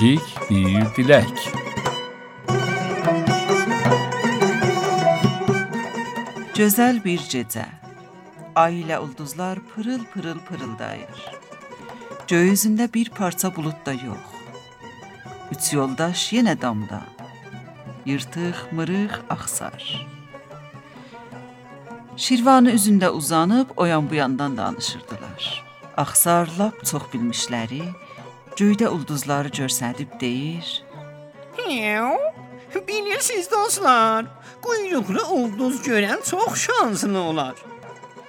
Kiçik bir dilək. Gözəl bir gecə. Ay ilə ulduzlar pırıl-pırıl pırıldayır. Göyüzündə bir parça bulud da yox. Üç yoldaş yenə damda. Yırtıq, mırıq, axsar. Şirvanı üzündə uzanıb o yan bu yandan danışırdılar. Axsar lap çox bilmişləri, göydə ulduzları görsədib deyir: Bilirsiniz dostlar, quyruqlu ulduz görən çox şanslı olar.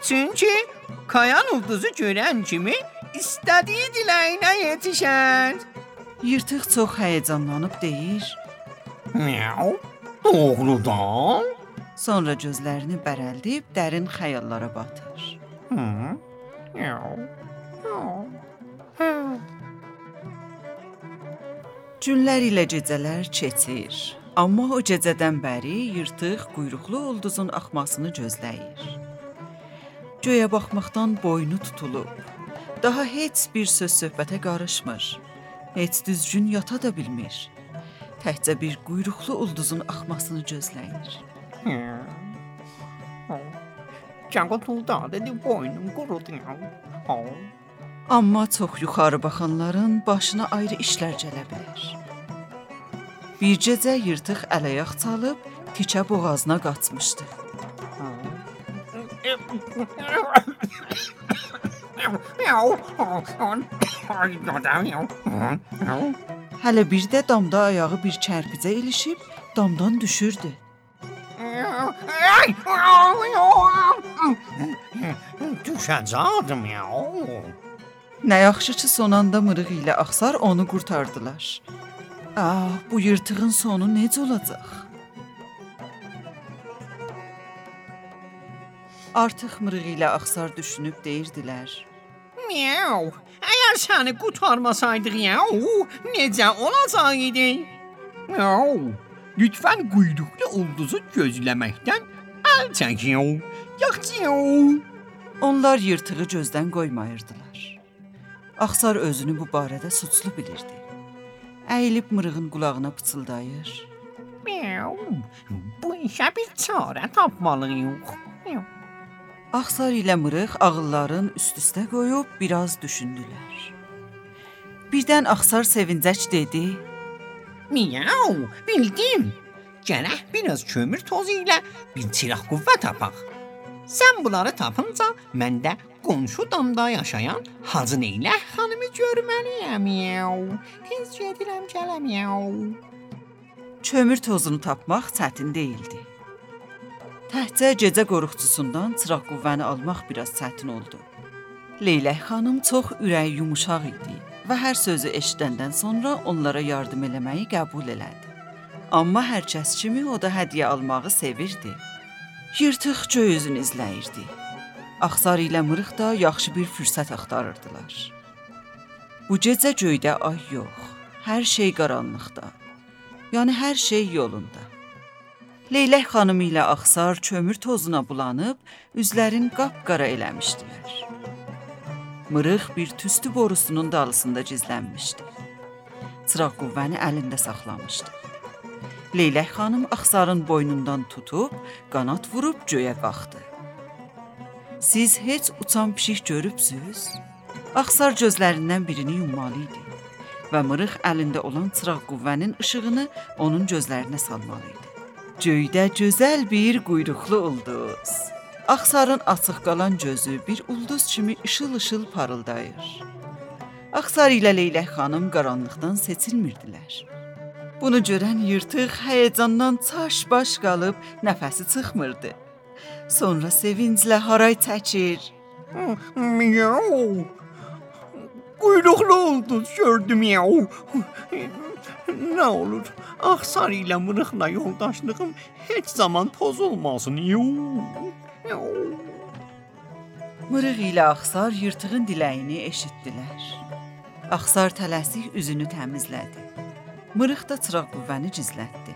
Çünki kayan ulduzu görən kimi istədiyi diləyinə yetişər. Yırtıq çox həyəcanlanıb deyir: Miau. Doğrudan? Sonra gözlərini bərəldib dərin xəyallara batır. Hı. Miau. Miau. Hə. Günlər ilə gecələr keçir. Amma o gecədən bəri yırtıq quyruqlu ulduzun axmasını gözləyir. Göyə baxmaqdan boynu tutulub. Daha heç bir söz söhbətə qarışmır. Heç düzgün yata da bilmir. Təkcə bir quyruqlu ulduzun axmasını gözləyir. Canqo tulda dedi boynum qurudu. Amma çox yuxarı baxanların başına ayrı işlər gələ bilər. Bir gecə yırtıq ələyaq çalıb tikə boğazına qaçmışdı. Hələ bir də damda ayağı bir kərpicə ilişib damdan düşürdü. Ay! Düşəcəkdim ya. Nə yaxşı ki, son anda mırıq ilə axsar onu qurtardılar. Ah, bu yırtığın sonu necə olacaq? Artıq mırıq ilə axsar düşünüb deyirdilər. Miau. Əgər səni qurtarmasaydıq ya, necə olacaq idi? Miau. Lütfən quyruqlu ulduzu gözləməkdən əl çəkin. Yaxşı. Onlar yırtığı gözdən qoymayırdılar. Axsar özünü bu barədə suçlu bilirdi. Əyilib mırığın qulağına pıçıldayır. Miau. Bu işə bir çarə tapmalıyıq. Axsar ilə mırıq ağılların üst-üstə qoyub biraz düşündülər. Birdən Axsar sevincək dedi: Miau, bildim. Gərək biraz kömür tozu ilə bir çıraq qüvvə tapaq. Sən bunları tapınca mən də qonşu damda yaşayan Hacı Neylə xanımı görməliyəm. Tez gedirəm gələm. Kömür tozunu tapmaq çətin değildi. Təhcə gecə qoruqçusundan çıraq qüvvəni almaq biraz çətin oldu. Leylək xanım çox ürəyi yumşaq idi və hər sözü eşidəndən sonra onlara yardım eləməyi qəbul elədi. Amma hər kəs kimi o da hədiyyə almağı sevirdi. Yırtıq göy üzünü izləyirdi. Axsar ilə mırıq da yaxşı bir fürsət axtarırdılar. Bu gecə göydə ay yox. Hər şey qaranlıqda. Yəni hər şey yolunda. Leylək xanım ilə Axsar kömür tozuna bulanıb üzlərin qapqara eləmişdilər. Mırıq bir tüstü borusunun dalısında gizlənmişdi. Çıraq qüvvəni əlində saxlamışdı. Leylək xanım Axsarın boynundan tutub qanat vurub göyə qalxdı. Siz heç uçan pişik görübsüz? Axsar gözlərindən birini yummalı idi və mırıq əlində olan çıraq qüvvənin işığını onun gözlərinə salmalı idi. Göydə gözəl bir quyruqlu ulduz. Axsarın açıq qalan gözü bir ulduz kimi işıl-işıl parıldayır. Axsar ilə Leylək xanım qaranlıqdan seçilmirdilər. Bunu görən yırtıq həyəcandan çaş-baş qalıb nəfəsi çıxmırdı. Sonra sevinclə haray çəkir. Miau. Quyruqlu ulduz gördüm miau. Nə olur, Axsar ilə mırıqla yoldaşlığım heç zaman pozulmasın. Miau. Mırıq ilə Axsar yırtığın diləyini eşitdilər. Axsar tələsik üzünü təmizlədi. Mırıq da çıraq qüvvəni gizlətdi.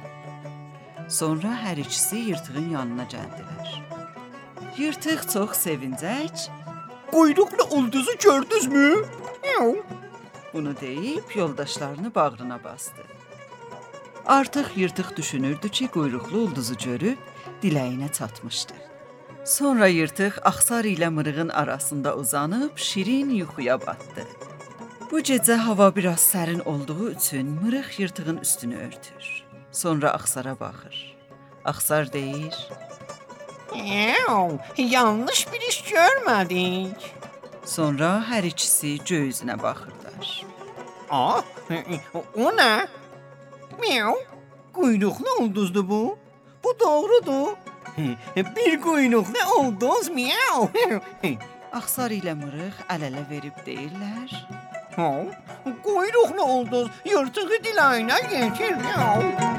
Sonra hər ikisi yırtığın yanına gəldilər. Yırtıq çox sevincək, Quyruqlu ulduzu gördünüzmü? Bunu deyib yoldaşlarını bağrına bastı. Artıq yırtıq düşünürdü ki, quyruqlu ulduzu görüb diləyinə çatmışdı. Sonra yırtıq axsar ilə mırığın arasında uzanıb şirin yuxuya batdı. Bu gecə hava biraz sərin olduğu üçün mırıq yırtığın üstünü örtür. Sonra axsara baxır. Axsar deyir: Ew, yanlış bir iş görmədik. Sonra hər ikisi göy üzünə baxırlar. Aa, o nə? Miau. Quyruqlu ulduzdu bu. Bu doğrudur. Bir quyruqlu ulduz miau. Axsar ilə mırıq əl-ələ verib deyirlər: Ha, quyruqlu ulduz yırtığı dilayına getir. Miau.